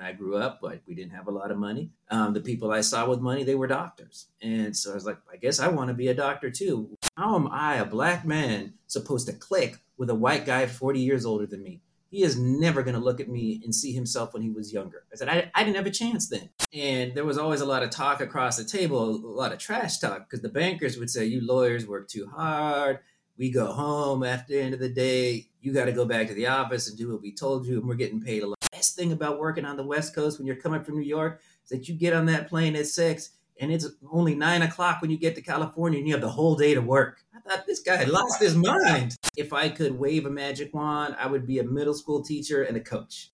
when I grew up, but we didn't have a lot of money. Um, the people I saw with money, they were doctors. And so I was like, I guess I want to be a doctor too. How am I, a black man, supposed to click with a white guy 40 years older than me? He is never going to look at me and see himself when he was younger. I said, I, I didn't have a chance then. And there was always a lot of talk across the table, a lot of trash talk, because the bankers would say, You lawyers work too hard we go home after the end of the day. You got to go back to the office and do what we told you, and we're getting paid a lot. Thing about working on the West Coast when you're coming from New York is that you get on that plane at six, and it's only nine o'clock when you get to California, and you have the whole day to work. I thought this guy had lost his mind. If I could wave a magic wand, I would be a middle school teacher and a coach.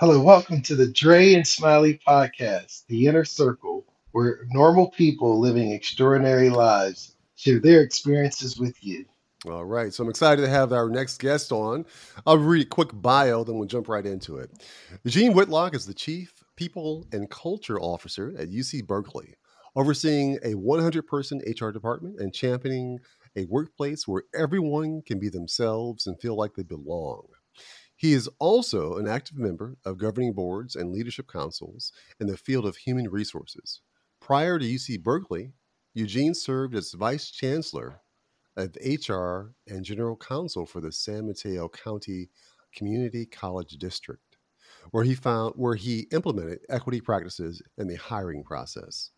Hello, welcome to the Dre and Smiley podcast, the inner circle, where normal people living extraordinary lives share their experiences with you. All right, so I'm excited to have our next guest on. I'll read a quick bio, then we'll jump right into it. Eugene Whitlock is the Chief People and Culture Officer at UC Berkeley, overseeing a 100 person HR department and championing a workplace where everyone can be themselves and feel like they belong. He is also an active member of governing boards and leadership councils in the field of human resources. Prior to UC Berkeley, Eugene served as vice chancellor of HR and general counsel for the San Mateo County Community College District, where he found where he implemented equity practices in the hiring process.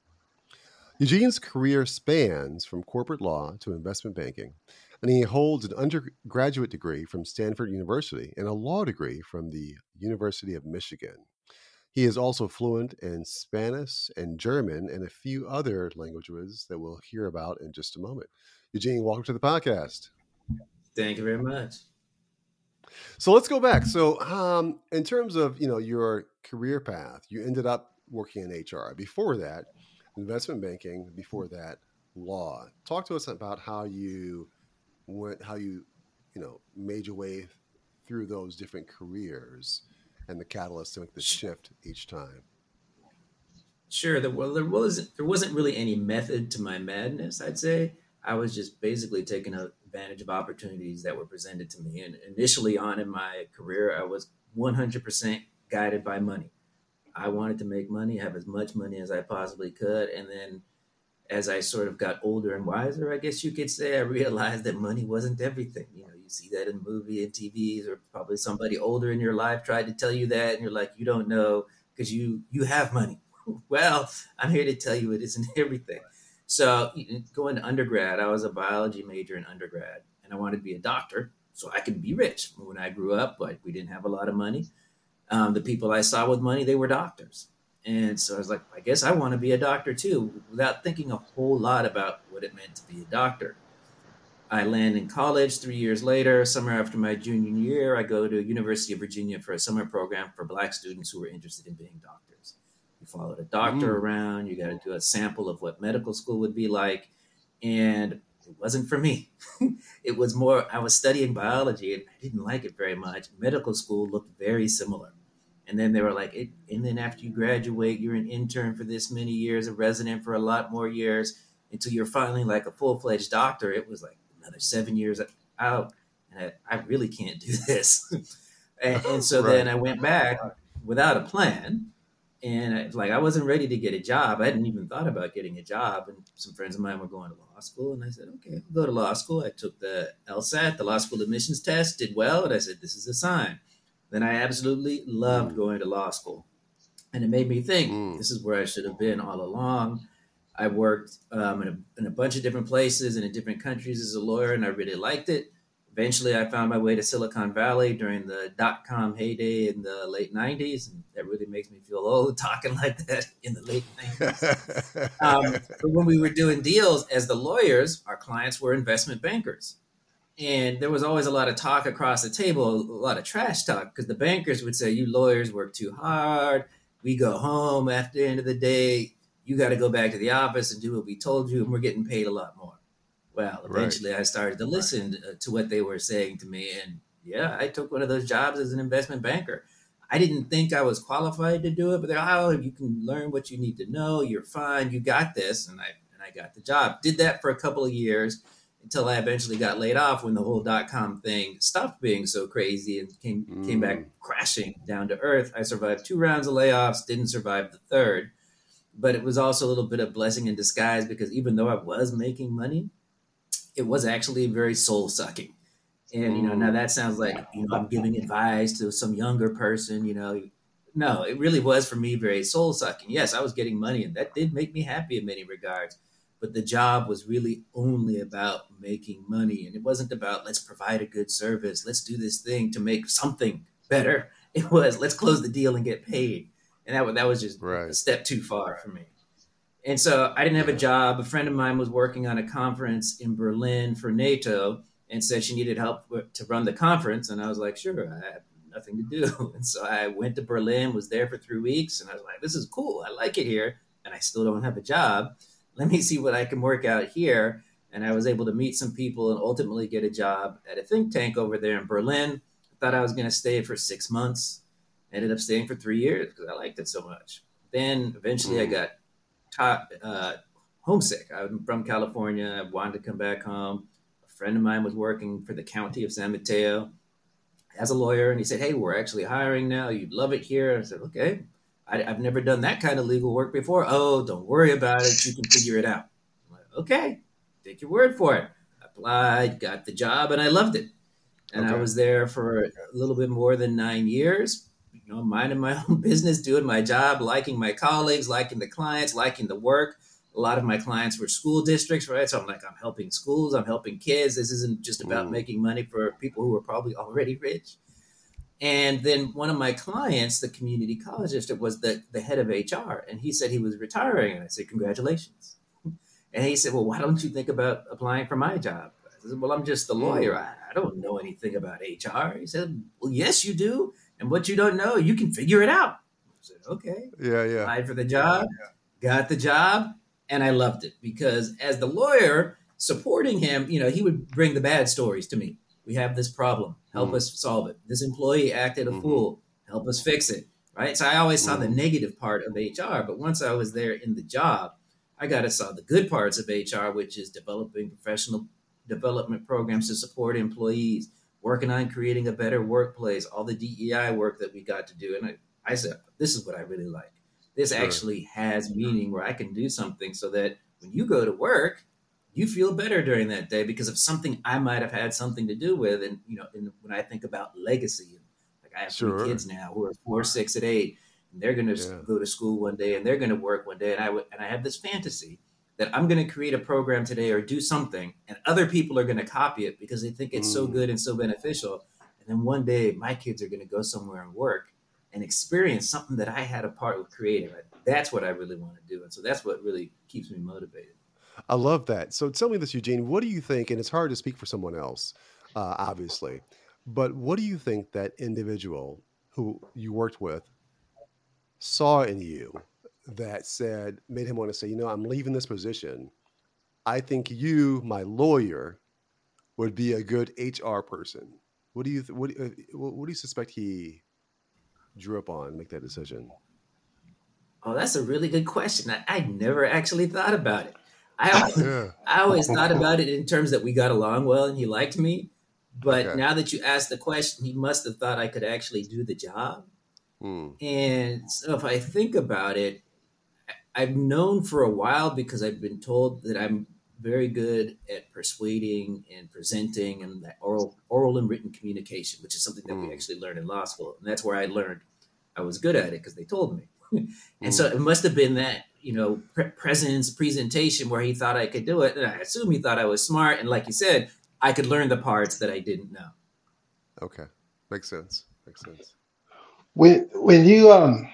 Eugene's career spans from corporate law to investment banking, and he holds an undergraduate degree from Stanford University and a law degree from the University of Michigan. He is also fluent in Spanish and German and a few other languages that we'll hear about in just a moment. Eugene, welcome to the podcast. Thank you very much. So let's go back. So, um, in terms of you know your career path, you ended up working in HR. Before that, investment banking. Before that, law. Talk to us about how you went, how you, you know, made your way through those different careers and the catalyst to make the shift each time. Sure. There, well, there wasn't there wasn't really any method to my madness. I'd say I was just basically taking advantage of opportunities that were presented to me. And initially on in my career, I was 100% guided by money. I wanted to make money, have as much money as I possibly could, and then as I sort of got older and wiser, I guess you could say, I realized that money wasn't everything. You know, you see that in movie and TVs, or probably somebody older in your life tried to tell you that, and you're like, you don't know because you you have money. well, I'm here to tell you it isn't everything. So going to undergrad, I was a biology major in undergrad, and I wanted to be a doctor so I could be rich. When I grew up, like we didn't have a lot of money. Um, the people I saw with money, they were doctors. And so I was like, I guess I want to be a doctor too, without thinking a whole lot about what it meant to be a doctor. I land in college three years later, summer after my junior year, I go to University of Virginia for a summer program for black students who were interested in being doctors. You followed a doctor mm. around, you got to do a sample of what medical school would be like. And it wasn't for me. it was more, I was studying biology and I didn't like it very much. Medical school looked very similar. And then they were like, it, and then after you graduate, you're an intern for this many years, a resident for a lot more years until you're finally like a full fledged doctor. It was like another seven years out. And I, I really can't do this. and, and, so right. then I went back without a plan. And I, like I wasn't ready to get a job. I hadn't even thought about getting a job. And some friends of mine were going to law school. And I said, okay, I'll go to law school. I took the LSAT, the law school admissions test, did well. And I said, this is a sign then I absolutely loved mm. going to law school. And it made me think mm. this is where I should have been all along. I worked um, in, a, in a bunch of different places and in different countries as a lawyer, and I really liked it. Eventually, I found my way to Silicon Valley during the dot com heyday in the late 90s. And that really makes me feel old talking like that in the late 90s. um, but when we were doing deals as the lawyers, our clients were investment bankers and there was always a lot of talk across the table, a lot of trash talk, because the bankers would say, "You lawyers work too hard. We go home after the end of the day. You got to go back to the office and do what we told you, and we're getting paid a lot more." Well, eventually, right. I started to listen right. to what they were saying to me, and yeah, I took one of those jobs as an investment banker. I didn't think I was qualified to do it, but they're oh, you can learn what you need to know. You're fine. You got this, and I and I got the job. Did that for a couple of years until I eventually got laid off when the whole dot com thing stopped being so crazy and came mm. came back mm. crashing down to earth. I survived two rounds of layoffs, didn't survive the third, but it was also a little bit of blessing in disguise because even though I was making money, it was actually very soul sucking and you know, now that sounds like you know I'm giving advice to some younger person. You know, no, it really was for me very soul sucking. Yes, I was getting money, and that did make me happy in many regards. But the job was really only about making money, and it wasn't about let's provide a good service, let's do this thing to make something better. It was let's close the deal and get paid, and that that was just right. a step too far for me. And so I didn't have a job. A friend of mine was working on a conference in Berlin for NATO and said she needed help to run the conference. And I was like, sure, I have nothing to do. And so I went to Berlin, was there for three weeks, and I was like, this is cool. I like it here, and I still don't have a job. Let me see what I can work out here. And I was able to meet some people and ultimately get a job at a think tank over there in Berlin. I thought I was going to stay for six months. ended up staying for three years because I liked it so much. Then eventually mm. I got taught, uh, homesick. I'm from California. I wanted to come back home A friend of mine was working for the county of San Mateo as a lawyer, and he said, "Hey, we're actually hiring now. You'd love it here." I said, "Okay." I, have never done that kind of legal work before. Oh, don't worry about it. You can figure it out. Like, okay, take your word for it. Applied, got the job, and I loved it. And okay. I was there for a little bit more than nine years. You know, minding my own business, doing my job, liking my colleagues, liking the clients, liking the work a lot of my clients were school districts, right? So I'm like, I'm helping schools, I'm helping kids. This isn't just about mm. making money for people who are probably already rich. And then one of my clients, the community college district, was the, the head of HR. And he said he was retiring. And I said, Congratulations. And he said, Well, why don't you think about applying for my job? I said, Well, I'm just the hmm. lawyer. I, I don't know anything about HR. He said, Well, yes, you do. And what you don't know, you can figure it out. I said, Okay. Yeah, yeah. Applied for the job, got the job and I loved it because as the lawyer supporting him, you know, he would bring the bad stories to me. We have this problem. Help mm-hmm. us solve it. This employee acted a mm-hmm. fool. Help us fix it. Right. So I always saw mm-hmm. the negative part of HR, but once I was there in the job, I got to saw the good parts of HR, which is developing professional development programs to support employees, working on creating a better workplace, all the DEI work that we got to do. And I, I said, this is what I really like this sure. actually has meaning where I can do something so that when you go to work, you feel better during that day because of something I might have had something to do with. And you know, and when I think about legacy, like I have sure. three kids now who are four, six, and eight, and they're going to yeah. go to school one day and they're going to work one day, and I w- and I have this fantasy that I'm going to create a program today or do something, and other people are going to copy it because they think it's mm. so good and so beneficial. And then one day, my kids are going to go somewhere and work, and experience something that I had a part with creating. That's what I really want to do. And so that's what really keeps me motivated. I love that. So tell me this, Eugene, what do you think? And it's hard to speak for someone else, uh, obviously, but what do you think that individual who you worked with saw in you that said, made him want to say, you know, I'm leaving this position. I think you, my lawyer, would be a good HR person. What do you, th- what, uh, what do you suspect he drew up on make that decision? Oh, that's a really good question. I, I never actually thought about it. I always, yeah. I always thought about it in terms that we got along well and he liked me. But okay. now that you asked the question, he must have thought I could actually do the job. Hmm. And so if I think about it, I've known for a while because I've been told that I'm very good at persuading and presenting and that oral oral and written communication, which is something that mm. we actually learn in law school. And that's where I learned I was good at it because they told me. and mm. so it must have been that you know pre- presence presentation where he thought I could do it, and I assume he thought I was smart. And like you said, I could learn the parts that I didn't know. Okay, makes sense. Makes sense. When when you um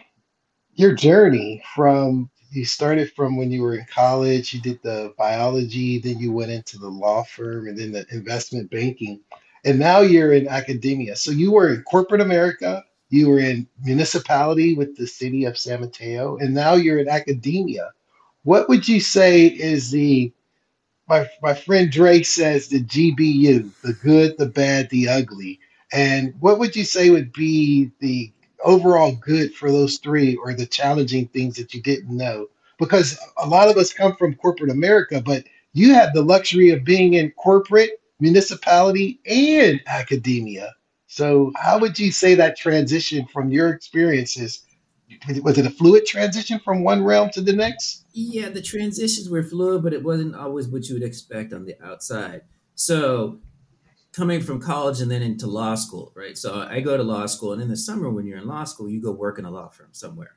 your journey from you started from when you were in college, you did the biology, then you went into the law firm and then the investment banking, and now you're in academia. So you were in corporate America, you were in municipality with the city of San Mateo, and now you're in academia. What would you say is the my my friend Drake says the GBU, the good, the bad, the ugly. And what would you say would be the overall good for those three or the challenging things that you didn't know? Because a lot of us come from corporate America, but you had the luxury of being in corporate, municipality, and academia. So, how would you say that transition from your experiences? Was it a fluid transition from one realm to the next? Yeah, the transitions were fluid, but it wasn't always what you would expect on the outside. So, coming from college and then into law school, right? So I go to law school, and in the summer when you're in law school, you go work in a law firm somewhere.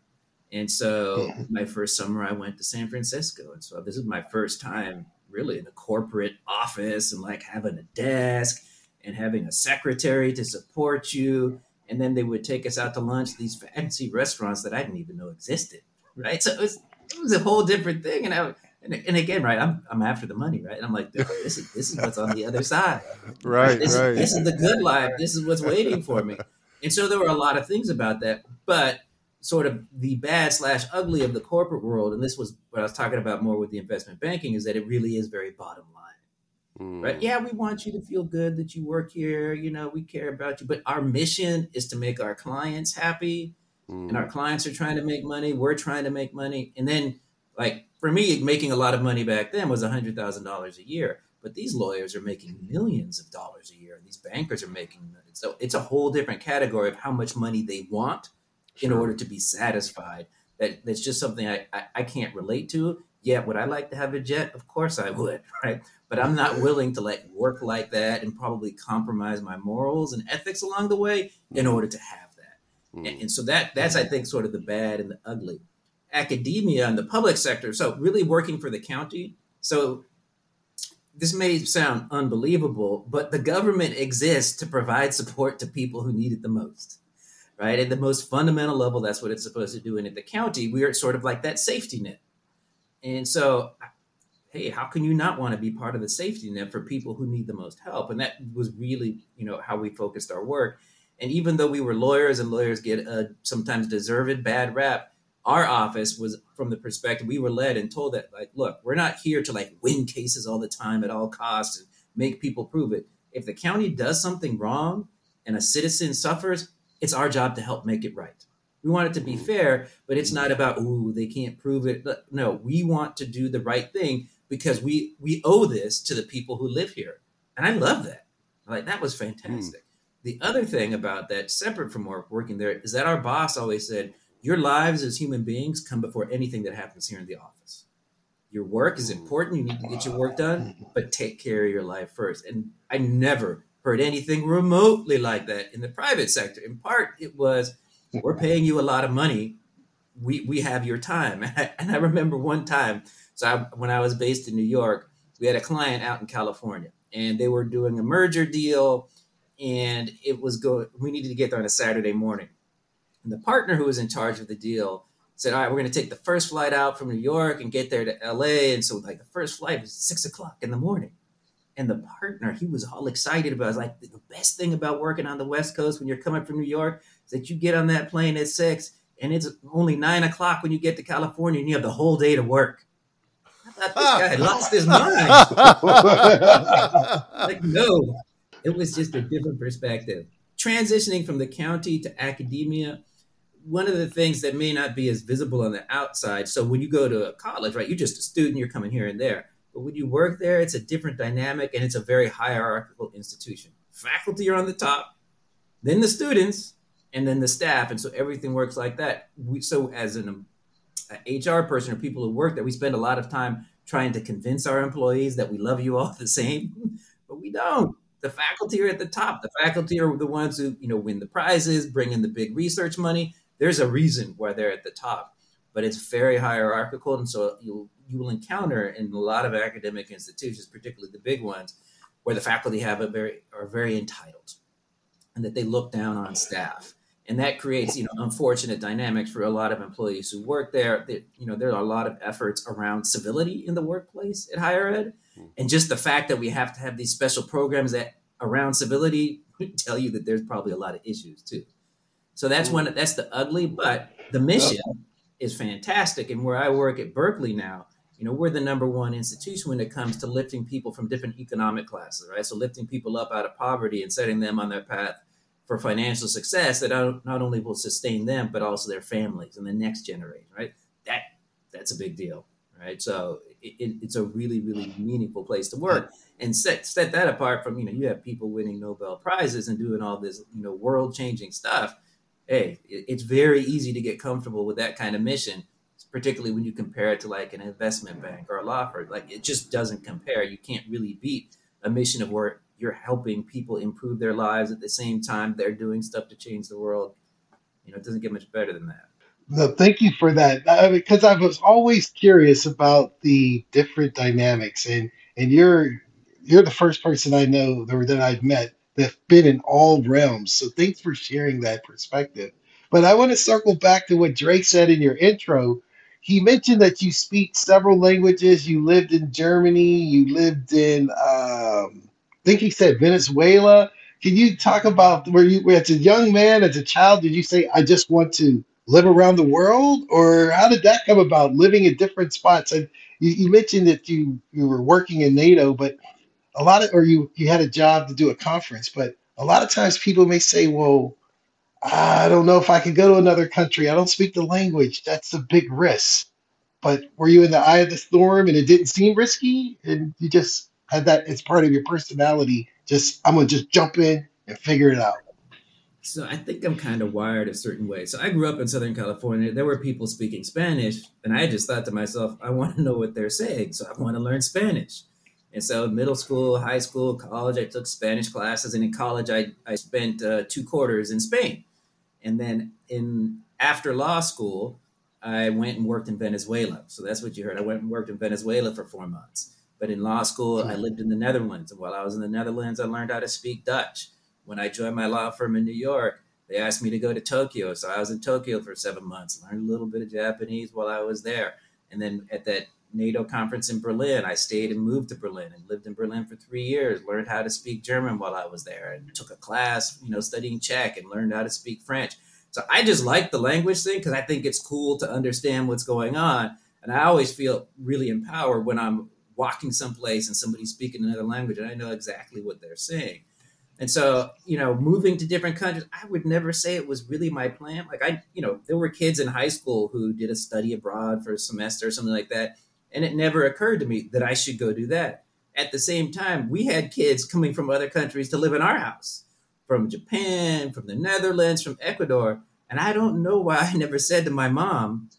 And so mm-hmm. my first summer, I went to San Francisco, and so this is my first time really in a corporate office and like having a desk and having a secretary to support you. And then they would take us out to lunch these fancy restaurants that I didn't even know existed, right? So it was it was a whole different thing, and I and, and again, right, I'm I'm after the money, right? And I'm like, this is this is what's on the other side, right? This, right. Is, this is the good life. This is what's waiting for me. And so there were a lot of things about that, but sort of the bad slash ugly of the corporate world, and this was what I was talking about more with the investment banking, is that it really is very bottom line. Mm. Right? Yeah, we want you to feel good that you work here. You know, we care about you, but our mission is to make our clients happy, mm. and our clients are trying to make money. We're trying to make money, and then like for me, making a lot of money back then was hundred thousand dollars a year. But these lawyers are making millions of dollars a year. These bankers are making millions. So it's a whole different category of how much money they want sure. in order to be satisfied. That that's just something I, I, I can't relate to. Yeah, would I like to have a jet? Of course I would, right? But I'm not willing to like work like that and probably compromise my morals and ethics along the way in mm-hmm. order to have that. Mm. And, and so that that's I think sort of the bad and the ugly academia and the public sector. So really working for the county. So this may sound unbelievable, but the government exists to provide support to people who need it the most. Right. At the most fundamental level, that's what it's supposed to do. And at the county, we are sort of like that safety net. And so, hey, how can you not want to be part of the safety net for people who need the most help? And that was really, you know, how we focused our work. And even though we were lawyers and lawyers get a sometimes deserved bad rap, our office was from the perspective we were led and told that like look we're not here to like win cases all the time at all costs and make people prove it if the county does something wrong and a citizen suffers it's our job to help make it right we want it to be fair but it's not about ooh they can't prove it no we want to do the right thing because we we owe this to the people who live here and i love that like that was fantastic mm. the other thing about that separate from work working there is that our boss always said your lives as human beings come before anything that happens here in the office. Your work is important. You need to get your work done, but take care of your life first. And I never heard anything remotely like that in the private sector. In part, it was we're paying you a lot of money. We, we have your time. And I, remember one time, so I, when I was based in New York, we had a client out in California and they were doing a merger deal and it was going, we needed to get there on a Saturday morning. And the partner who was in charge of the deal said, All right, we're going to take the first flight out from New York and get there to LA. And so, like, the first flight was six o'clock in the morning. And the partner, he was all excited about it. was like, The best thing about working on the West Coast when you're coming from New York that you get on that plane at six and it's only nine o'clock when you get to California and you have the whole day to work. I thought this guy had lost his mind. like, no, it was just a different perspective. Transitioning from the county to academia, one of the things that may not be as visible on the outside. So when you go to a college, right, you're just a student, you're coming here and there. But when you work there, it's a different dynamic and it's a very hierarchical institution. Faculty are on the top, then the students, and then the staff. And so everything works like that. We, so as an HR person or people who work there, we spend a lot of time trying to convince our employees that we love you all the same, but we don't the faculty are at the top. The faculty are the ones who, you know, win the prizes, bring in the big research money. There's a reason why they're at the top, but it's very hierarchical, and so you you will encounter in a lot of academic institutions, particularly the big ones, where the faculty have a very are very entitled, and that they look down on staff, and that creates you know unfortunate dynamics for a lot of employees who work there. That you know there are a lot of efforts around civility in the workplace at higher ed mm-hmm. and just the fact that we have to have these special programs that around civility tell you that there's probably a lot of issues too. So that's one mm-hmm. that's the ugly, but the mission is fantastic. And where I work at Berkeley now, you know, we're the number one institution when it comes to lifting people from different economic classes, right? So lifting people up out of poverty and setting them on their path for financial success that not only will sustain them but also their families and the next generation. Right? That that's a big deal. Right? So it, it's a really really meaningful place to work and set set that apart from you know you have people winning Nobel prizes and doing all this you know world changing stuff. Hey, it, it's very easy to get comfortable with that kind of mission, particularly when you compare it to like an investment bank or a law firm. Like it just doesn't compare. You can't really beat a mission of where you're helping people improve their lives at the same time they're doing stuff to change the world. You know, it doesn't get much better than that. No, thank you for that. Because I was always curious about the different dynamics, and and you're you're the first person I know or that I've met that's been in all realms. So thanks for sharing that perspective. But I want to circle back to what Drake said in your intro. He mentioned that you speak several languages. You lived in Germany. You lived in, I think he said Venezuela. Can you talk about where you, as a young man, as a child, did you say, I just want to live around the world? Or how did that come about, living in different spots? And you, you mentioned that you, you were working in NATO, but a lot of or you you had a job to do a conference but a lot of times people may say well i don't know if i can go to another country i don't speak the language that's a big risk but were you in the eye of the storm and it didn't seem risky and you just that as part of your personality just i'm gonna just jump in and figure it out so I think I'm kind of wired a certain way. So I grew up in Southern California. There were people speaking Spanish, and I just thought to myself, I want to know what they're saying, so I want to learn Spanish. And so, middle school, high school, college, I took Spanish classes, and in college, I I spent uh, two quarters in Spain, and then in after law school, I went and worked in Venezuela. So that's what you heard. I went and worked in Venezuela for four months. But in law school, I lived in the Netherlands, and while I was in the Netherlands, I learned how to speak Dutch. When I joined my law firm in New York, they asked me to go to Tokyo, so I was in Tokyo for seven months, learned a little bit of Japanese while I was there. And then at that NATO conference in Berlin. I stayed and moved to Berlin and lived in Berlin for three years, learned how to speak German while I was there, and took a class, you know, studying Czech and learned how to speak French. So I just like the language thing because I think it's cool to understand what's going on. And I always feel really empowered when I'm walking someplace and somebody's speaking another language and I know exactly what they're saying. And so, you know, moving to different countries, I would never say it was really my plan. Like I, you know, there were kids in high school who did a study abroad for a semester or something like that and it never occurred to me that I should go do that. At the same time, we had kids coming from other countries to live in our house, from Japan, from the Netherlands, from Ecuador. And I don't know why I never said to my mom,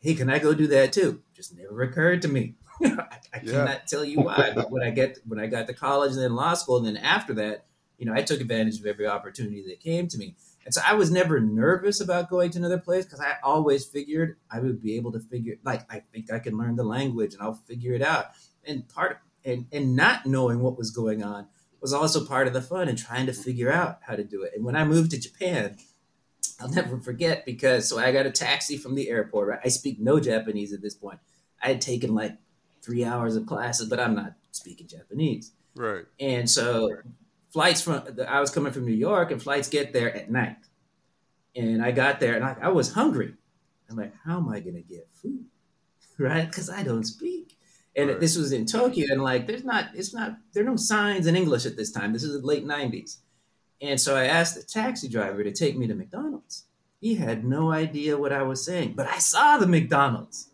hey, can I go do that too? Just never occurred to me. I, I yeah. cannot tell you why. But when I get when I got to college and then law school, and then after that, you know, I took advantage of every opportunity that came to me. And so I was never nervous about going to another place because I always figured I would be able to figure like I think I can learn the language and I'll figure it out. And part and and not knowing what was going on was also part of the fun and trying to figure out how to do it. And when I moved to Japan, I'll never forget because so I got a taxi from the airport. Right? I speak no Japanese at this point. I had taken like three hours of classes, but I'm not speaking Japanese. Right. And so flights from I was coming from New York, and flights get there at night. And I got there, and I, I was hungry. I'm like, how am I gonna get food, right? Because I don't speak. And right. this was in Tokyo, and like, there's not, it's not, there are no signs in English at this time. This is the late '90s, and so I asked the taxi driver to take me to McDonald's. He had no idea what I was saying, but I saw the McDonald's.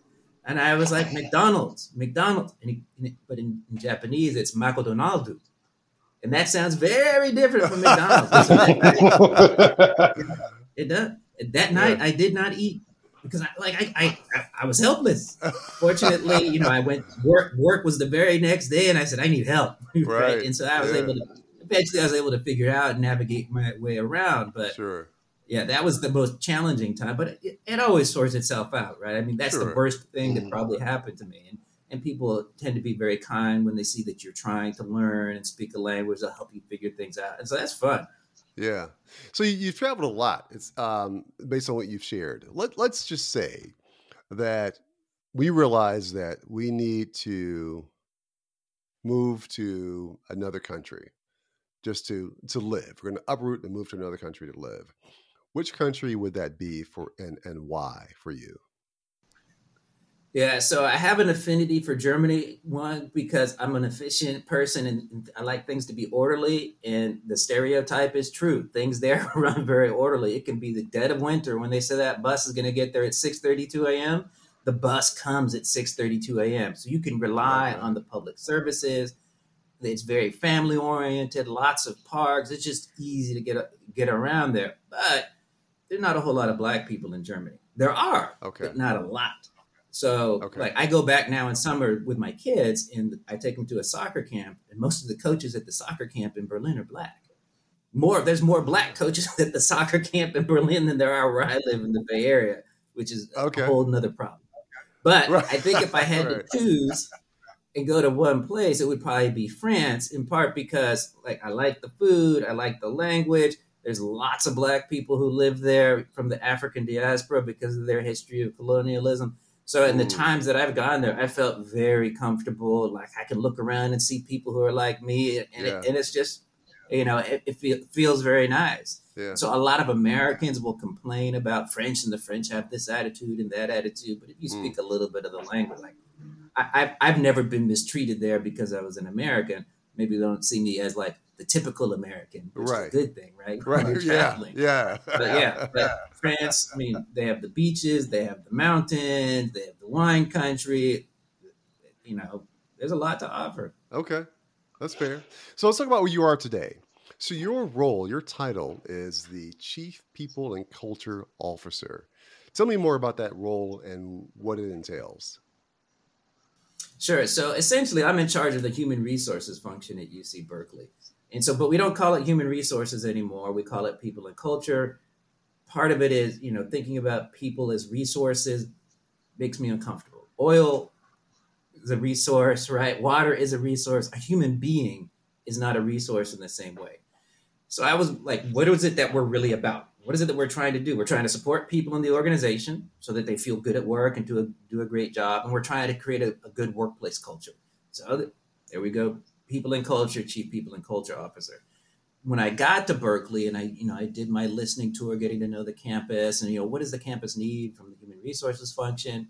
And I was like, McDonald's, McDonald's. And he, but in, in Japanese, it's McDonald's and that sounds very different from McDonald's. it does. That night, yeah. I did not eat because I like I, I I was helpless. Fortunately, you know, I went work. Work was the very next day, and I said I need help. Right, right? and so I was yeah. able to. Eventually, I was able to figure out and navigate my way around. But sure. Yeah, that was the most challenging time. But it, it always sorts itself out, right? I mean, that's sure. the worst thing that mm-hmm. probably happened to me. And and people tend to be very kind when they see that you're trying to learn and speak a language that'll help you figure things out and so that's fun yeah so you, have traveled a lot it's um, based on what you've shared Let, let's just say that we realize that we need to move to another country just to to live we're going to uproot and move to another country to live which country would that be for and and why for you Yeah, so I have an affinity for Germany. One because I'm an efficient person and I like things to be orderly. And the stereotype is true; things there run very orderly. It can be the dead of winter when they say that bus is going to get there at 6:32 a.m. The bus comes at 6:32 a.m. So you can rely Okay. on the public services. It's very family oriented. Lots of parks. It's just easy to get get around there. But there's not a whole lot of black people in Germany. There are, Okay. but not a lot. So, Okay. like, I go back now in summer with my kids, and I take them to a soccer camp, and most of the coaches at the soccer camp in Berlin are black. More, there's more black coaches at the soccer camp in Berlin than there are where I live in the Bay Area, which is Okay. a whole nother problem. But Right. I think if I had Right. to choose and go to one place, it would probably be France, in part because like I like the food, I like the language. There's lots of black people who live there from the African diaspora because of their history of colonialism. So in the Mm. times that I've gone there, I felt very comfortable. Like I can look around and see people who are like me, and, Yeah. it, and it's just, you know, it, it feel, feels very nice. Yeah. So a lot of Americans will complain about French, and the French have this attitude and that attitude. But if you Mm. speak a little bit of the language, like I, I've, I've never been mistreated there because I was an American. Maybe they don't see me as like the typical American, which Right. is a good thing, right? Right. Yeah. Yeah. But yeah, but France, I mean, they have the beaches, they have the mountains, they have the wine country. You know, there's a lot to offer. Okay, that's fair. So let's talk about where you are today. So your role, your title is the Chief People and Culture Officer. Tell me more about that role and what it entails. Sure. So essentially, I'm in charge of the human resources function at UC Berkeley. And so, but we don't call it human resources anymore. We call it people and culture. Part of it is, you know, thinking about people as resources makes me uncomfortable. Oil is a resource, right? Water is a resource. A human being is not a resource in the same way. So I was like, what is it that we're really about? What is it that we're trying to do? We're trying to support people in the organization so that they feel good at work and do a, do a great job. And we're trying to create a, a good workplace culture. So there we go. People in culture, chief people in culture officer. When I got to Berkeley and I, you know, I did my listening tour, getting to know the campus and, you know, what does the campus need from the human resources function?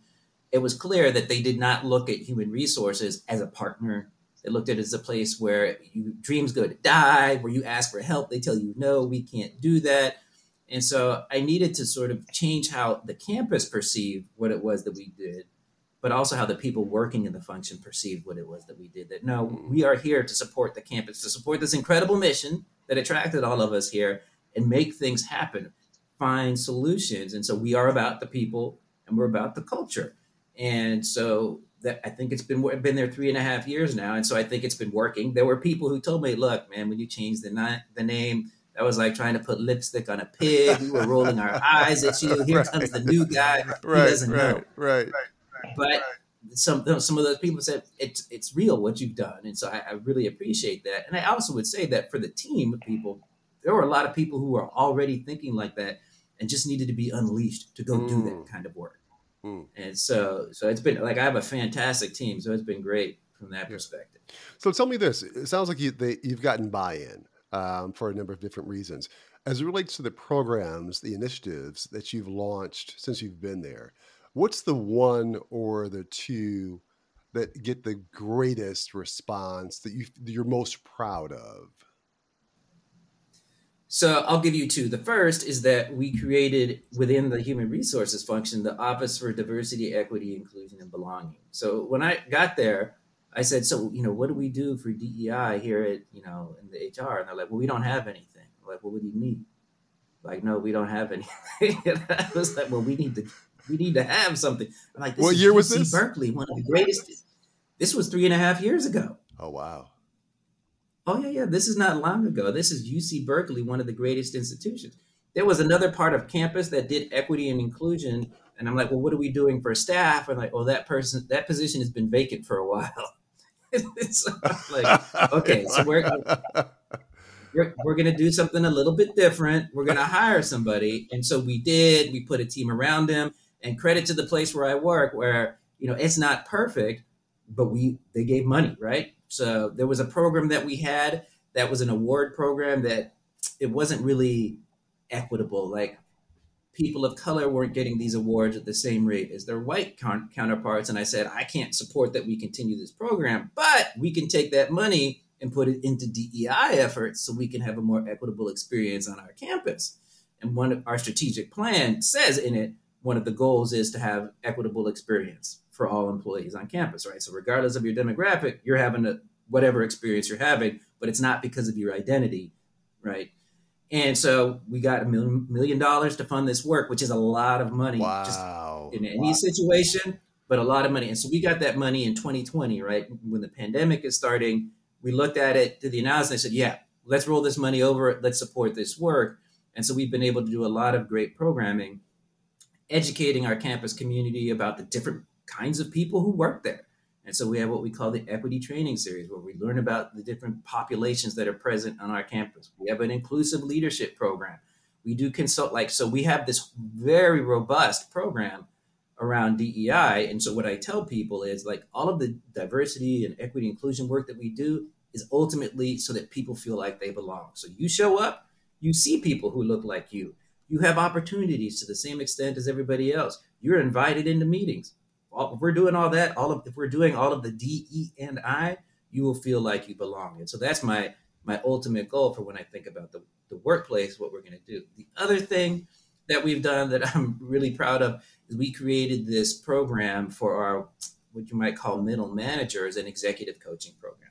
It was clear that they did not look at human resources as a partner. They looked at it as a place where you, dreams go to die, where you ask for help, they tell you, no, we can't do that. And so I needed to sort of change how the campus perceived what it was that we did, but also how the people working in the function perceived what it was that we did. That no, mm. we are here to support the campus, to support this incredible mission that attracted all of us here and make things happen, find solutions. And so we are about the people and we're about the culture. And so that I think it's been been there three and a half years now, and so I think it's been working. There were people who told me, "Look, man, when you change the ni- the name, that was like trying to put lipstick on a pig. We were rolling our eyes at you. Here Right. comes the new guy Right, doesn't know." right, right. But some some of those people said it's it's real what you've done, and so I, I really appreciate that. And I also would say that for the team of people, there were a lot of people who were already thinking like that and just needed to be unleashed to go do Mm. that kind of work. Mm. And so so it's been like I have a fantastic team, so it's been great from that Yeah. perspective. So tell me this: It sounds like you, they, you've gotten buy-in um, for a number of different reasons. As it relates to the programs, the initiatives that you've launched since you've been there, what's the one or the two that get the greatest response that you you're most proud of? So I'll give you two. The first is that we created within the human resources function the Office for Diversity, Equity, Inclusion, and Belonging. So when I got there, I said, "So you know, what do we do for DEI here at you know in the HR?" And they're like, "Well, we don't have anything." I'm like, well, what do you need? Like, no, we don't have anything. I was like, "Well, we need to we need to have something." I'm like, this What year was UC this? Berkeley, one of the greatest. This was three and a half years ago. Oh wow! Oh yeah, yeah. This is not long ago. This is UC Berkeley, one of the greatest institutions. There was another part of campus that did equity and inclusion, and I'm like, well, what are we doing for staff? I'm like, oh, that person, that position has been vacant for a while. it's like, okay, so we're we're, we're going to do something a little bit different. We're going to hire somebody, and so we did. We put a team around them, and credit to the place where I work, where you know it's not perfect, but we they gave money, right? So there was a program that we had that was an award program that it wasn't really equitable. Like people of color weren't getting these awards at the same rate as their white counterparts. And I said, I can't support that we continue this program, but we can take that money and put it into DEI efforts so we can have a more equitable experience on our campus. And one of our strategic plan says in it, one of the goals is to have equitable experience for all employees on campus, right? So regardless of your demographic, you're having a whatever experience you're having, but it's not because of your identity, right? And so we got a million, million dollars to fund this work, which is a lot of money wow. just in any wow. situation, but a lot of money. And so we got that money in 2020, right? When the pandemic is starting, we looked at it, did the analysis, and said, yeah, let's roll this money over, let's support this work. And so we've been able to do a lot of great programming, educating our campus community about the different kinds of people who work there. And so we have what we call the equity training series, where we learn about the different populations that are present on our campus. We have an inclusive leadership program. We do consult, like, so we have this very robust program around DEI. And so what I tell people is like all of the diversity and equity inclusion work that we do is ultimately so that people feel like they belong. So you show up, you see people who look like you. You have opportunities to the same extent as everybody else. You're invited into meetings if we're doing all that, all of if we're doing all of the D, E, and I, you will feel like you belong. And so that's my my ultimate goal for when I think about the, the workplace, what we're going to do. The other thing that we've done that I'm really proud of is we created this program for our what you might call middle managers an executive coaching program.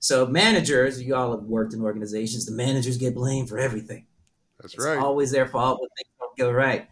So managers, you all have worked in organizations, the managers get blamed for everything. That's it's right. always their fault when things don't go right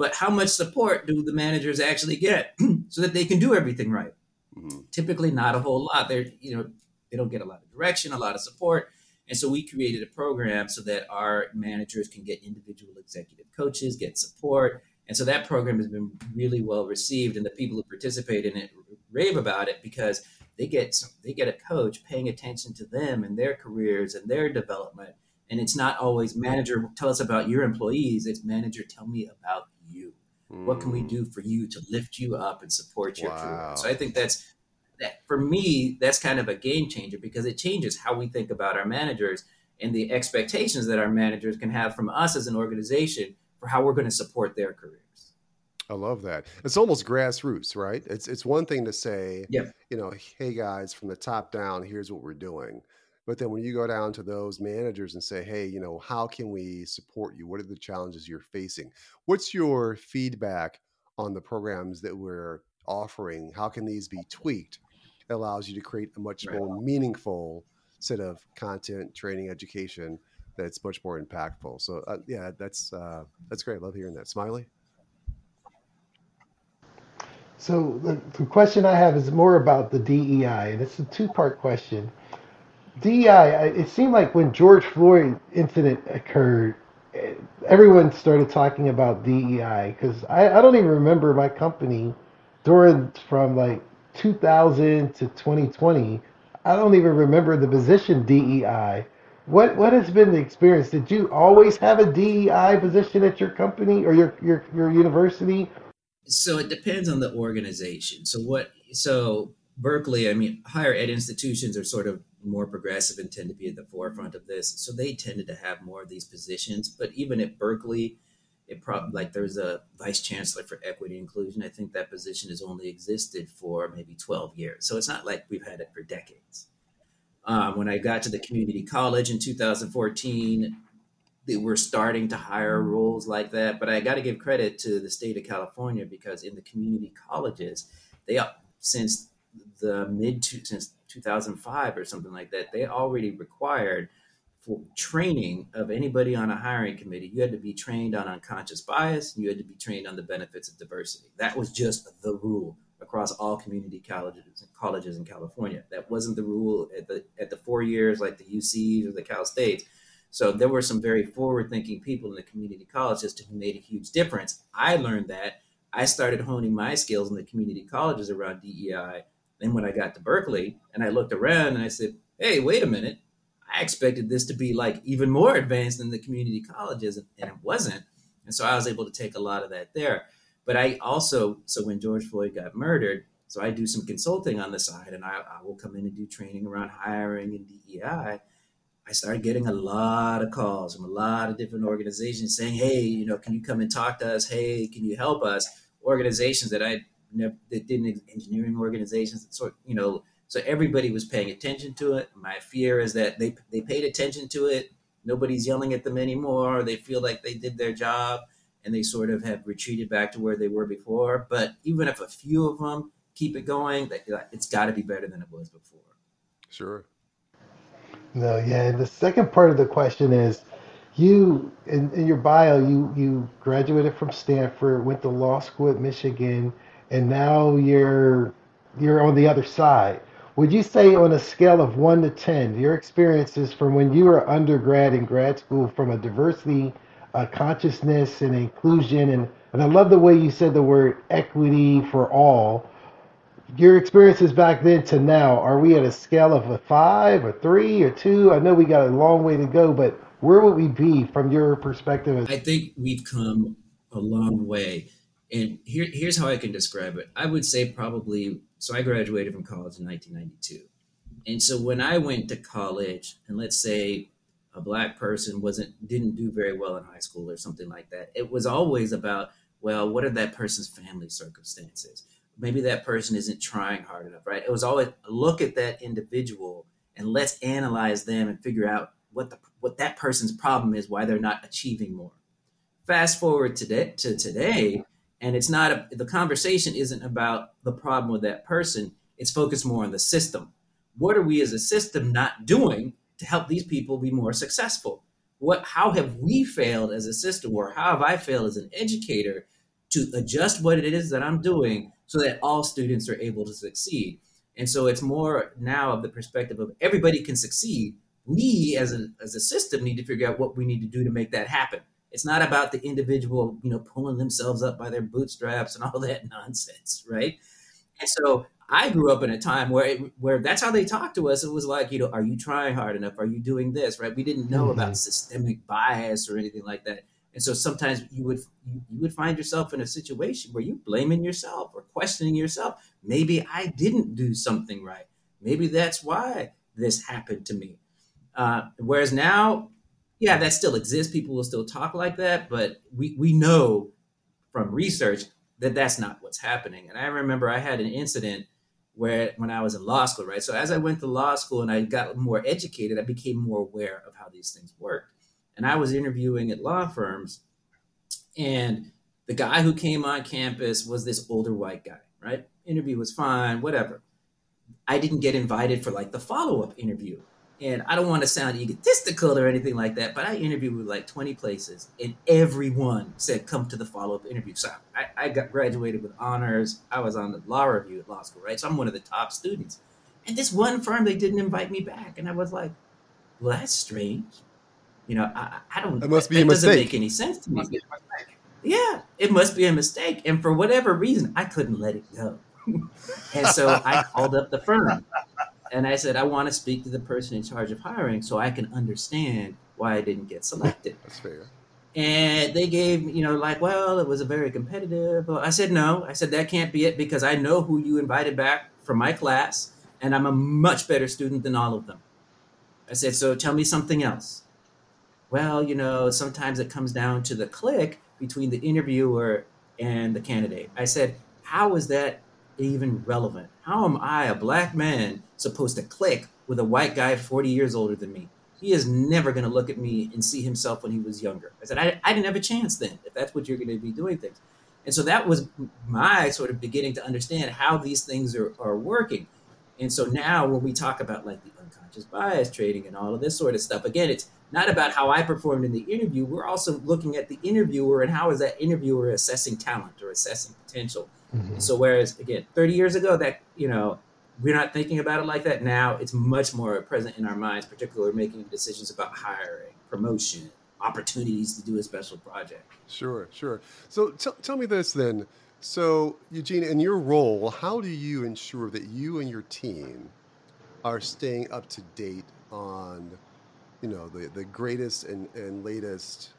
but how much support do the managers actually get so that they can do everything right? Mm-hmm. Typically, not a whole lot. They're you know they don't get a lot of direction, a lot of support, and so we created a program so that our managers can get individual executive coaches, get support, and so that program has been really well received, and the people who participate in it rave about it because they get some, they get a coach paying attention to them and their careers and their development. And it's not always manager tell us about your employees. It's manager tell me about you. what can we hmm. do for you to lift you up and support your wow. career? So I think that's that for me, that's kind of a game changer because it changes how we think about our managers and the expectations that our managers can have from us as an organization for how we're going to support their careers. I love that. It's almost grassroots, right? It's it's one thing to say, yeah. you know, hey guys, from the top down, here's what we're doing. But then when you go down to those managers and say, hey, you know, how can we support you? What are the challenges you're facing? What's your feedback on the programs that we're offering? How can these be tweaked? It allows you to create a much right. more meaningful set of content, training, education that's much more impactful. So uh, yeah, that's uh, that's great. Love hearing that. Smiley. So the, the question I have is more about the DEI, and it's a two-part question. DEI, it seemed like when George Floyd incident occurred, eh, everyone started talking about DEI because I, I don't even remember my company during from like 2000 to 2020. I don't even remember the position DEI. What what has been the experience? Did you always have a DEI position at your company or your your, your university? So it depends on the organization. So what so Berkeley, I mean, higher ed institutions are sort of more progressive and tend to be at the forefront of this. So they tended to have more of these positions. But even at Berkeley, it probably like there's a vice chancellor for equity inclusion. I think that position has only existed for maybe 12 years. So it's not like we've had it for decades. Um, when I got to the community college in 2014, they were starting to hire roles like that. But I got to give credit to the state of California because in the community colleges, they since the mid to, since 2005 or something like that, they already required for training of anybody on a hiring committee, you had to be trained on unconscious bias. And you had to be trained on the benefits of diversity. That was just the rule across all community colleges colleges in California. That wasn't the rule at the at the four years like the UCs or the Cal States. So there were some very forward-thinking people in the community colleges who made a huge difference. I learned that. I started honing my skills in the community colleges around DEI then when I got to Berkeley and I looked around and I said, hey, wait a minute. I expected this to be like even more advanced than the community colleges, and it wasn't. And so I was able to take a lot of that there. But I also, so when George Floyd got murdered, so I do some consulting on the side and I, I will come in and do training around hiring and DEI. I I started getting a lot of calls from a lot of different organizations saying, "Hey, you know, can you come and talk to us? Hey, can you help us?" Organizations that I never that didn't engineering organizations, sort you know, so everybody was paying attention to it. My fear is that they they paid attention to it. Nobody's yelling at them anymore. They feel like they did their job, and they sort of have retreated back to where they were before. But even if a few of them keep it going, it's got to be better than it was before. Sure. No, yeah. And the second part of the question is, you in, in your bio, you you graduated from Stanford, went to law school at Michigan, and now you're you're on the other side. Would you say on a scale of one to ten, your experiences from when you were undergrad and grad school, from a diversity, uh, consciousness, and inclusion, and and I love the way you said the word equity for all your experiences back then to now, are we at a scale of a five, or three, or two? I know we got a long way to go, but where would we be from your perspective? I think we've come a long way. And here, here's how I can describe it. I would say probably, so I graduated from college in 1992. And so when I went to college, and let's say a black person wasn't didn't do very well in high school or something like that, it was always about, well, what are that person's family circumstances? maybe that person isn't trying hard enough, right? It was always look at that individual and let's analyze them and figure out what the what that person's problem is, why they're not achieving more. Fast forward today to today, and it's not a, the conversation isn't about the problem with that person. It's focused more on the system. What are we as a system not doing to help these people be more successful? What how have we failed as a system, or how have I failed as an educator to adjust what it is that I'm doing so that all students are able to succeed. And so it's more now of the perspective of everybody can succeed. We as a, as a system need to figure out what we need to do to make that happen. It's not about the individual, you know, pulling themselves up by their bootstraps and all that nonsense, right? And so I grew up in a time where it, where that's how they talked to us. It was like, you know, are you trying hard enough? Are you doing this? Right? We didn't know mm-hmm. about systemic bias or anything like that. And so sometimes you would you, you would find yourself in a situation where you're blaming yourself or questioning yourself. Maybe I didn't do something right. Maybe that's why this happened to me. Uh, whereas now, yeah, that still exists. People will still talk like that, but we we know from research that that's not what's happening. And I remember I had an incident where when I was in law school, right? So as I went to law school and I got more educated, I became more aware of how these things work and I was interviewing at law firms, and the guy who came on campus was this older white guy, right? Interview was fine, whatever. I didn't get invited for like the follow up interview. And I don't want to sound egotistical or anything like that, but I interviewed with like 20 places, and everyone said, come to the follow up interview. So I, I got graduated with honors. I was on the law review at law school, right? So I'm one of the top students. And this one firm, they didn't invite me back. And I was like, well, that's strange. You know, I, I don't. It must be that, a mistake. Doesn't make any sense to me. Yeah, it must be a mistake, and for whatever reason, I couldn't let it go. and so I called up the firm, and I said, I want to speak to the person in charge of hiring so I can understand why I didn't get selected. That's fair. And they gave, you know, like, well, it was a very competitive. I said, no. I said, that can't be it because I know who you invited back from my class, and I'm a much better student than all of them. I said, so tell me something else well, you know, sometimes it comes down to the click between the interviewer and the candidate. I said, how is that even relevant? How am I, a black man, supposed to click with a white guy 40 years older than me? He is never going to look at me and see himself when he was younger. I said, I, I didn't have a chance then, if that's what you're going to be doing things. And so that was my sort of beginning to understand how these things are, are working. And so now when we talk about like the unconscious bias training and all of this sort of stuff, again, it's not about how I performed in the interview. We're also looking at the interviewer and how is that interviewer assessing talent or assessing potential. Mm-hmm. So whereas again, 30 years ago, that you know, we're not thinking about it like that. Now it's much more present in our minds, particularly making decisions about hiring, promotion, opportunities to do a special project. Sure, sure. So t- tell me this then. So Eugene, in your role, how do you ensure that you and your team are staying up to date on you know the the greatest and, and latest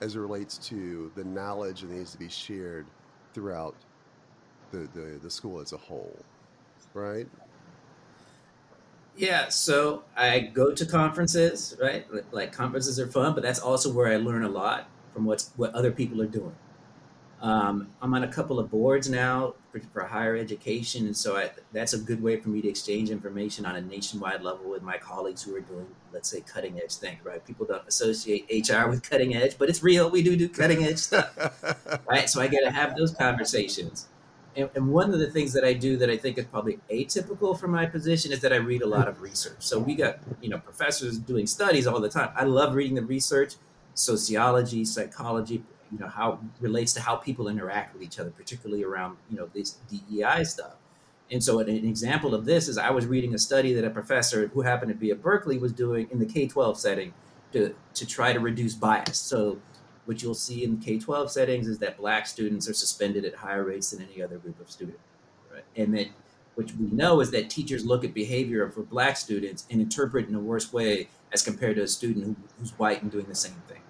as it relates to the knowledge that needs to be shared throughout the, the, the school as a whole right Yeah, so I go to conferences, right? Like conferences are fun, but that's also where I learn a lot from what's what other people are doing. Um, I'm on a couple of boards now for, for higher education, and so I, that's a good way for me to exchange information on a nationwide level with my colleagues who are doing, let's say, cutting edge things. Right? People don't associate HR with cutting edge, but it's real. We do do cutting edge stuff, right? So I get to have those conversations. And, and one of the things that I do that I think is probably atypical for my position is that I read a lot of research. So we got you know professors doing studies all the time. I love reading the research, sociology, psychology, you know how relates to how people interact with each other, particularly around you know this DEI stuff. And so an, example of this is I was reading a study that a professor who happened to be at Berkeley was doing in the K-12 setting to to try to reduce bias. So what you'll see in K-12 settings is that black students are suspended at higher rates than any other group of students. Right? And that which we know is that teachers look at behavior for black students and interpret in a worse way as compared to a student who, who's white and doing the same thing.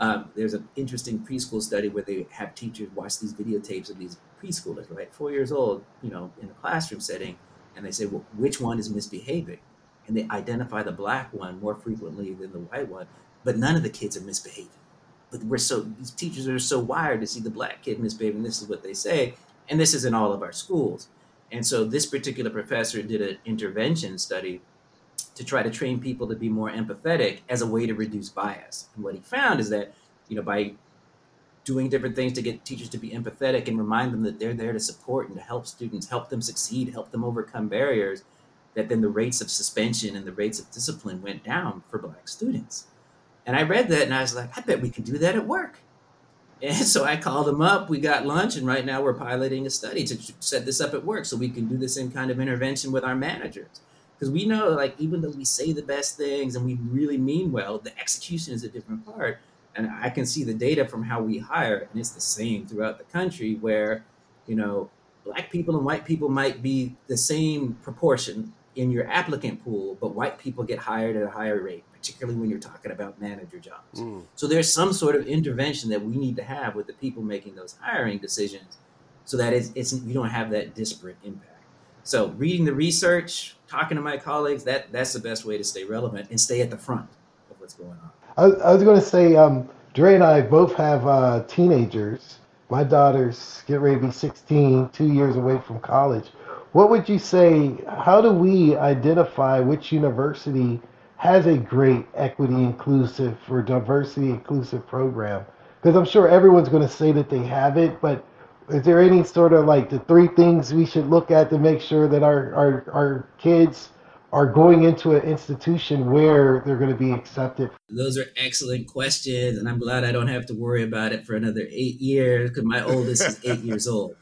Um, there's an interesting preschool study where they have teachers watch these videotapes of these preschoolers, right, four years old, you know, in a classroom setting, and they say, well, which one is misbehaving? And they identify the black one more frequently than the white one, but none of the kids are misbehaving. But we're so these teachers are so wired to see the black kid misbehaving. This is what they say, and this is in all of our schools. And so this particular professor did an intervention study to try to train people to be more empathetic as a way to reduce bias. And what he found is that, you know, by doing different things to get teachers to be empathetic and remind them that they're there to support and to help students, help them succeed, help them overcome barriers, that then the rates of suspension and the rates of discipline went down for black students. And I read that and I was like, I bet we can do that at work. And so I called him up. We got lunch, and right now we're piloting a study to set this up at work so we can do the same kind of intervention with our managers because we know like even though we say the best things and we really mean well the execution is a different part and i can see the data from how we hire and it's the same throughout the country where you know black people and white people might be the same proportion in your applicant pool but white people get hired at a higher rate particularly when you're talking about manager jobs mm. so there's some sort of intervention that we need to have with the people making those hiring decisions so that it's, it's you don't have that disparate impact so reading the research, talking to my colleagues, that that's the best way to stay relevant and stay at the front of what's going on. I, I was going to say, um, Dre and I both have uh, teenagers. My daughter's get ready to be 16, two years away from college. What would you say? How do we identify which university has a great equity inclusive or diversity inclusive program? Because I'm sure everyone's going to say that they have it, but is there any sort of like the three things we should look at to make sure that our, our, our kids are going into an institution where they're going to be accepted? Those are excellent questions, and I'm glad I don't have to worry about it for another eight years because my oldest is eight years old.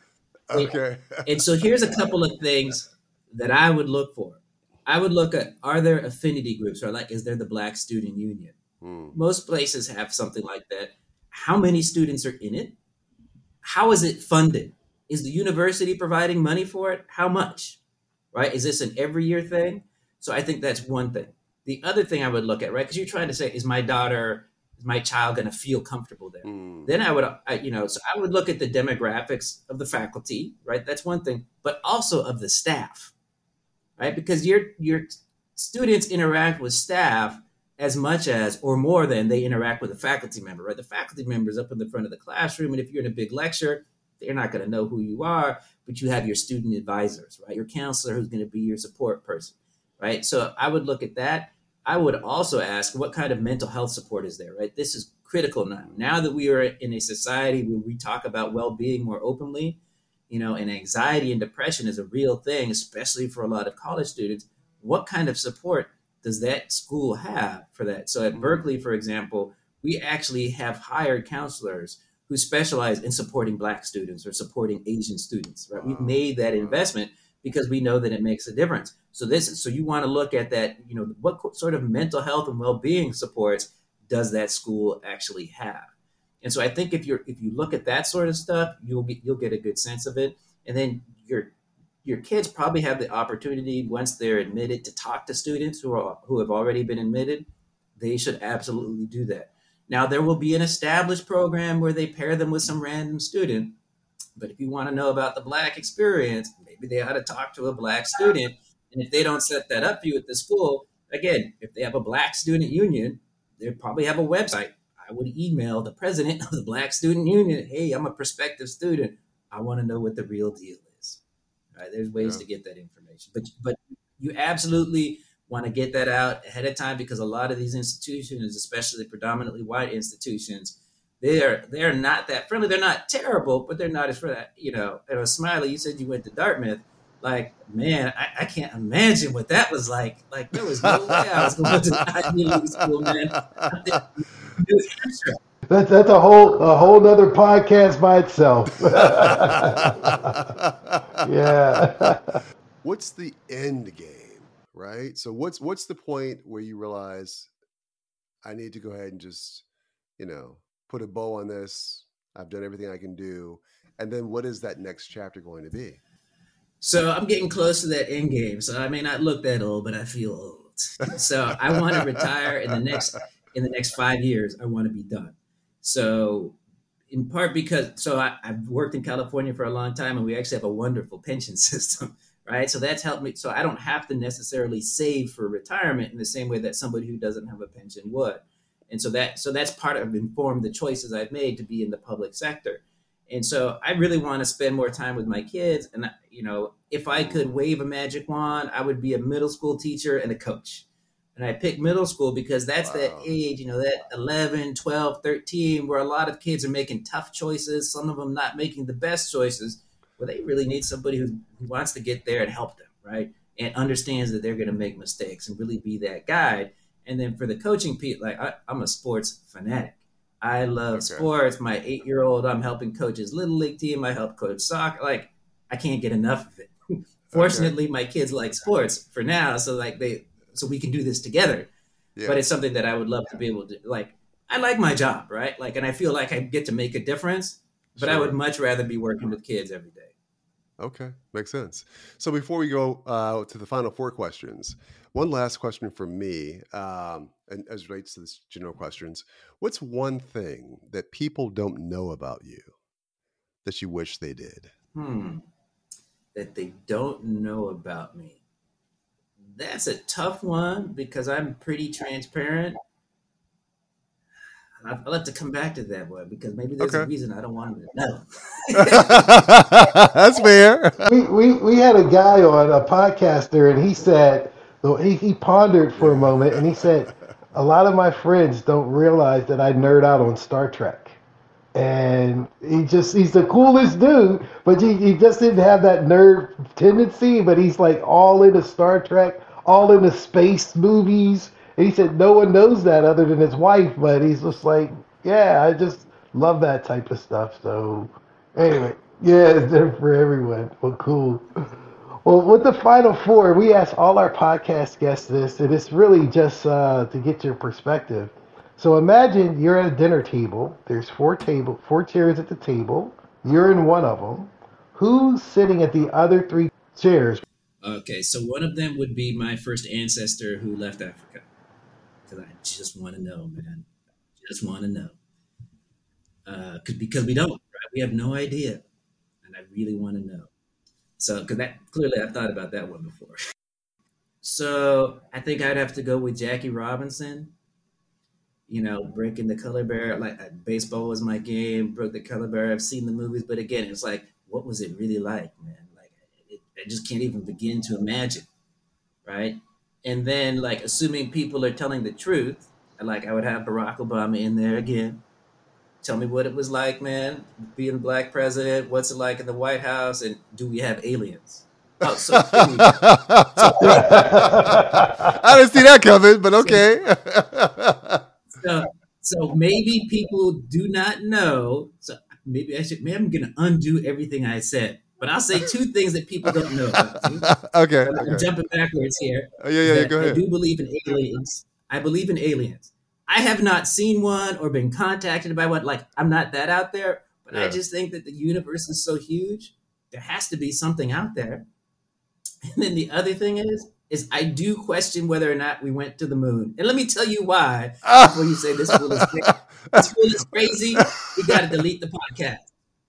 Okay. And, so here's a couple of things that I would look for. I would look at are there affinity groups or like is there the Black Student Union? Hmm. Most places have something like that. How many students are in it? how is it funded? Is the university providing money for it? How much? Right? Is this an every year thing? So I think that's one thing. The other thing I would look at, right? Because you're trying to say, is my daughter, is my child going to feel comfortable there? Mm. Then I would, I, you know, so I would look at the demographics of the faculty, right? That's one thing, but also of the staff, right? Because your your students interact with staff as much as or more than they interact with a faculty member, right? The faculty member is up in the front of the classroom, and if you're in a big lecture, they're not going to know who you are, but you have your student advisors, right? Your counselor who's going to be your support person, right? So I would look at that. I would also ask what kind of mental health support is there, right? This is critical now. Now that we are in a society where we talk about well-being more openly, you know, and anxiety and depression is a real thing, especially for a lot of college students. What kind of support does that school have for that? So at. Berkeley, for example, we actually have hired counselors who specialize in supporting Black students or supporting Asian students. Right? We've made that investment because we know that it makes a difference. So this, so you want to look at that. You know, what sort of mental health and well-being supports does that school actually have? And so I think if you're if you look at that sort of stuff, you'll be you'll get a good sense of it. And then your your kids probably have the opportunity once they're admitted to talk to students who are who have already been admitted. They should absolutely do that. Now there will be an established program where they pair them with some random student. But if you want to know about the black experience, maybe they ought to talk to a black student And if they don't set that up for you at the school, again, if they have a black student union, they probably have a website. I would email the president of the Black Student Union. Hey, I'm a prospective student. I want to know what the real deal is. Right? There's ways yeah. to get that information, but but you absolutely want to get that out ahead of time because a lot of these institutions, especially predominantly white institutions, they're they're not that friendly. They're not terrible, but they're not as friendly. You know, and Smiley, you said you went to Dartmouth. Like, man, I, I can't imagine what that was like. Like, there was no way I was going to Ivy League school, man. That's that's a whole a whole other podcast by itself. yeah. What's the end game, right? So what's what's the point where you realize I need to go ahead and just, you know, put a bow on this. I've done everything I can do. And then what is that next chapter going to be? So I'm getting close to that end game. So I may not look that old, but I feel old. so I want to retire in the next in the next five years. I want to be done. So in part because so I, have worked in California for a long time, and we actually have a wonderful pension system, right? So that's helped me. So I don't have to necessarily save for retirement in the same way that somebody who doesn't have a pension would and so that so that's part of informed the choices I've made to be in the public sector. And so I really want to spend more time with my kids. And you know, if I could wave a magic wand, I would be a middle school teacher and a coach. And I picked middle school because that's wow. that age, you know, that 11, 12, 13, where a lot of kids are making tough choices, some of them not making the best choices, where they really need somebody who, who wants to get there and help them, right? And understands that they're going to make mistakes and really be that guide. And then for the coaching piece, like I, am a sports fanatic. I love okay. sports. My eight year old, I'm helping coach his little league team. I help coach soccer. Like I can't get enough of it. Fortunately, okay. my kids like sports for now, so like they, so we can do this together. Yeah. But it's something that I would love to be able to like. I like my job, right? Like, and I feel like I get to make a difference. But sure. I would much rather be working with kids every day. Okay, makes sense. So before we go uh, to the final four questions, one last question from me, um, and as relates to this general questions, what's one thing that people don't know about you that you wish they did? Hmm. That they don't know about me. That's a tough one because I'm pretty transparent. I'll have to come back to that one because maybe there's okay. a reason I don't want him to know. That's fair. We, we we had a guy on a podcaster, and he said he he pondered for a moment, and he said, "A lot of my friends don't realize that I nerd out on Star Trek." And he just he's the coolest dude, but he, he just didn't have that nerd tendency. But he's like all into Star Trek, all into space movies and he said no one knows that other than his wife, but he's just like, yeah, I just love that type of stuff. So anyway, yeah, it's there for everyone. Well, cool. Well, with the final four, we ask all our podcast guests this, and it's really just uh, to get your perspective. So imagine you're at a dinner table. There's four table, four chairs at the table. You're in one of them. Who's sitting at the other three chairs? Okay, so one of them would be my first ancestor who left Africa because I just want to know, man. Just want to know. Uh, cause, we don't, right? We have no idea, and I really want to know. So, because that clearly I've thought about that one before. so I think I'd have to go with Jackie Robinson. You know, breaking the color barrier. Like uh, baseball was my game. Broke the color barrier. I've seen the movies, but again, it's like, what was it really like, man? Like, it, I just can't even begin to imagine, right? and then like assuming people are telling the truth, like I would have Barack Obama in there again. Tell me what it was like, man, being a black president. What's it like in the White House, and do we have aliens? Oh, so, so I didn't see that coming, but okay. so, so maybe people do not know. So maybe I should. Maybe I'm going to undo everything I said. But I'll say two things that people don't know. okay, I'm okay. jumping backwards here. Oh, yeah, yeah, yeah, go ahead. I do believe in aliens. I believe in aliens. I have not seen one or been contacted by one. Like I'm not that out there, but yeah. I just think that the universe is so huge. There has to be something out there. And then the other thing is, is I do question whether or not we went to the moon. And let me tell you why. Ah. Before you say this fool is crazy, this fool is crazy, we got to delete the podcast.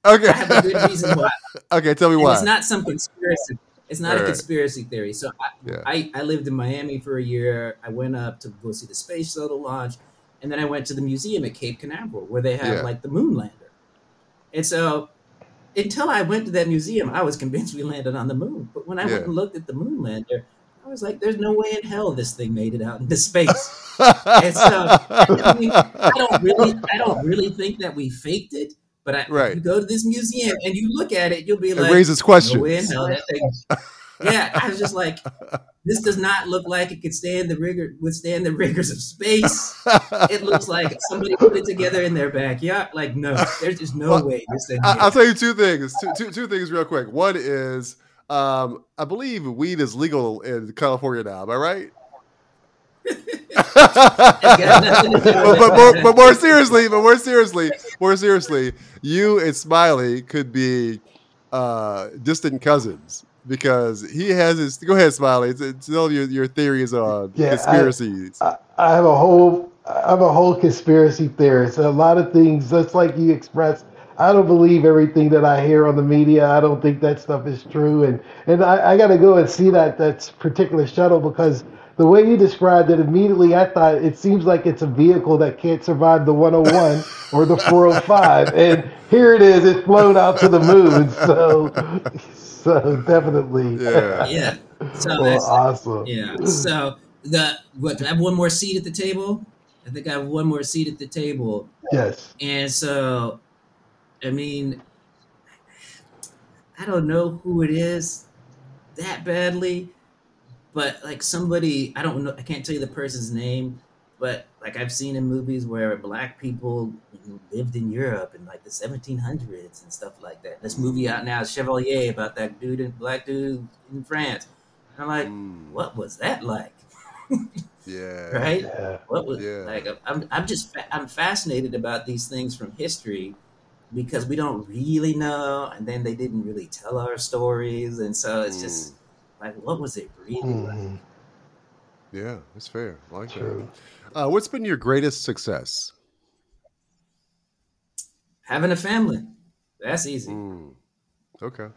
Okay. I have a good reason why. Okay, tell me and why. It's not some conspiracy. It's not All a right. conspiracy theory. So I, Yeah. I, I lived in Miami for a year. I went up to go see the space shuttle launch, and then I went to the museum at Cape Canaveral where they have Yeah. like the moon lander. And so until I went to that museum, I was convinced we landed on the moon. But when I Yeah. went and looked at the moon lander, I was like, "There's no way in hell this thing made it out into space." and so, I mean, I don't really, I don't really think that we faked it. But I, Right. if you go to this museum and you look at it, you'll be it like, raises "No questions. way in hell that thing." Yeah, I was just like, this does not look like it could stand the rigor, withstand the rigors of space. It looks like somebody put it together in their backyard. Like, no, there's just no Well, way this thing. I, I'll tell you two things. Two, two, two things real quick. One is, um, I believe weed is legal in California now. Am I right? got nothing to do with but, but, more, but more seriously, but more seriously, more seriously, you and Smiley could be uh, distant cousins because he has his. Go ahead, Smiley. Tell your your theories on Yeah, conspiracies. I, I have a whole I have a whole conspiracy theorist. A lot of things, just like you expressed. I don't believe everything that I hear on the media. I don't think that stuff is true, and and I, I got to go and see that that particular shuttle because the way you described it immediately, I thought it seems like it's a vehicle that can't survive the 101 or the 405, and here it is. It's flown out to the moon. So so definitely, Yeah. yeah. So well, that's awesome. yeah. So the what? Do I have one more seat at the table? I think I have one more seat at the table. Yes. And so, I mean, I don't know who it is that badly, but like somebody, I don't know, I can't tell you the person's name, but like I've seen in movies where black people lived in Europe in like the 1700s and stuff like that. This movie out now, Chevalier, about that dude, in, black dude in France. And I'm like, Mm, what was that like? yeah. right? Yeah. What was Yeah. like? I'm I'm just I'm fascinated about these things from history because we don't really know, and then they didn't really tell our stories, and so it's just like, what was it really like? Mhm. Yeah, that's fair. I like True. that. Uh, what's been your greatest success? Having a family, that's easy. Mm, okay.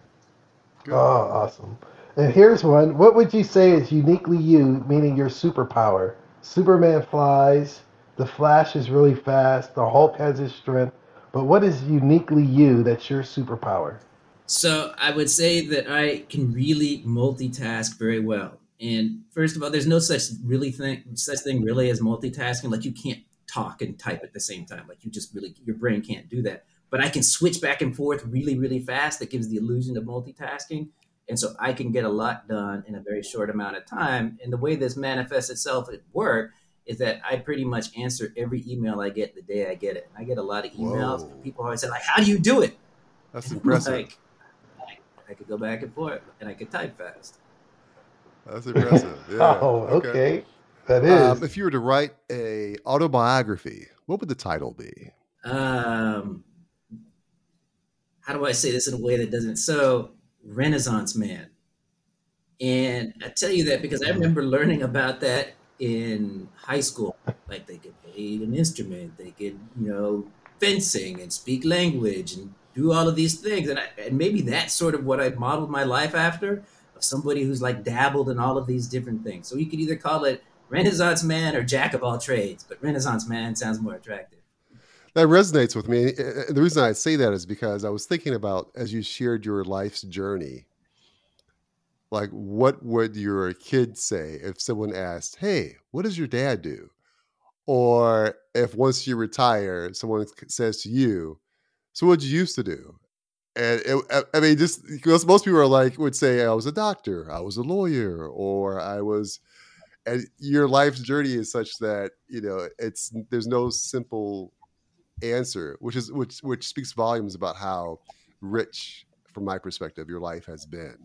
Good. Oh, awesome. And here's one. What would you say is uniquely you, meaning your superpower? Superman flies, the Flash is really fast, the Hulk has his strength, but what is uniquely you that's your superpower? So I would say that I can really multitask very well. And first of all, there's no such really thing such thing really as multitasking. Like you can't talk and type at the same time. Like you just really your brain can't do that. But I can switch back and forth really, really fast. That gives the illusion of multitasking. And so I can get a lot done in a very short amount of time. And the way this manifests itself at work is that I pretty much answer every email I get the day I get it. I get a lot of emails. Whoa. People always say, like, how do you do it? That's And I'm impressive. Like, I, I could go back and forth, and I could type fast. That's impressive. Yeah. oh, okay. That is. Um, if you were to write a autobiography, what would the title be? Um, how do I say this in a way that doesn't so Renaissance man? And I tell you that because I remember learning about that in high school. Like they could play an instrument, they could, you know, fencing and speak language and do all of these things. And, I, and maybe that's sort of what I modeled my life after of somebody who's like dabbled in all of these different things. So you could either call it Renaissance man or jack of all trades, but Renaissance man sounds more attractive. That resonates with me. Uh, The reason I say that is because I was thinking about as you shared your life's journey, like what would your kid say if someone asked, "Hey, what does your dad do?" Or if once you retire, someone says to you, "So what you used to do?" And it, I mean, just because most people are like would say, "I was a doctor, I was a lawyer, or I was." And your life's journey is such that you know it's there's no simple answer, which is which which speaks volumes about how rich, from my perspective, your life has been.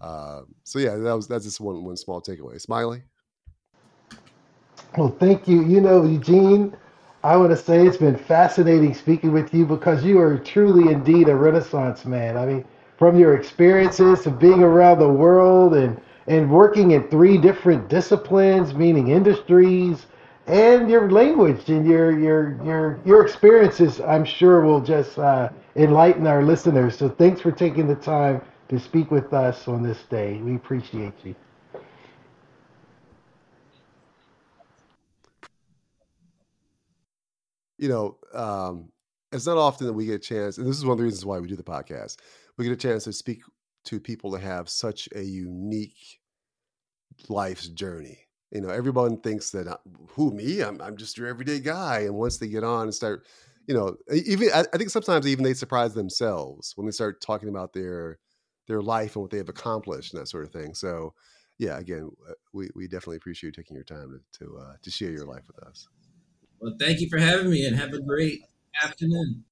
Um, so yeah, that was that's just one one small takeaway. Smiley, Well, thank you. You know, Eugene, I want to say it's been fascinating speaking with you because you are truly indeed a Renaissance man. I mean, from your experiences of being around the world and and working in three different disciplines, meaning industries, and your language and your your your your experiences, I'm sure will just uh, enlighten our listeners. So thanks for taking the time to speak with us on this day. We appreciate you. You know, um, it's not often that we get a chance, and this is one of the reasons why we do the podcast. We get a chance to speak to people that have such a unique life's journey. You know, everyone thinks that uh, who me? I'm I'm just your everyday guy, and once they get on and start, you know, even I, I think sometimes even they surprise themselves when they start talking about their their life and what they have accomplished and that sort of thing. So, yeah, again, uh, we, we definitely appreciate you taking your time to to, uh, to share your life with us. Well, thank you for having me, and have a great afternoon.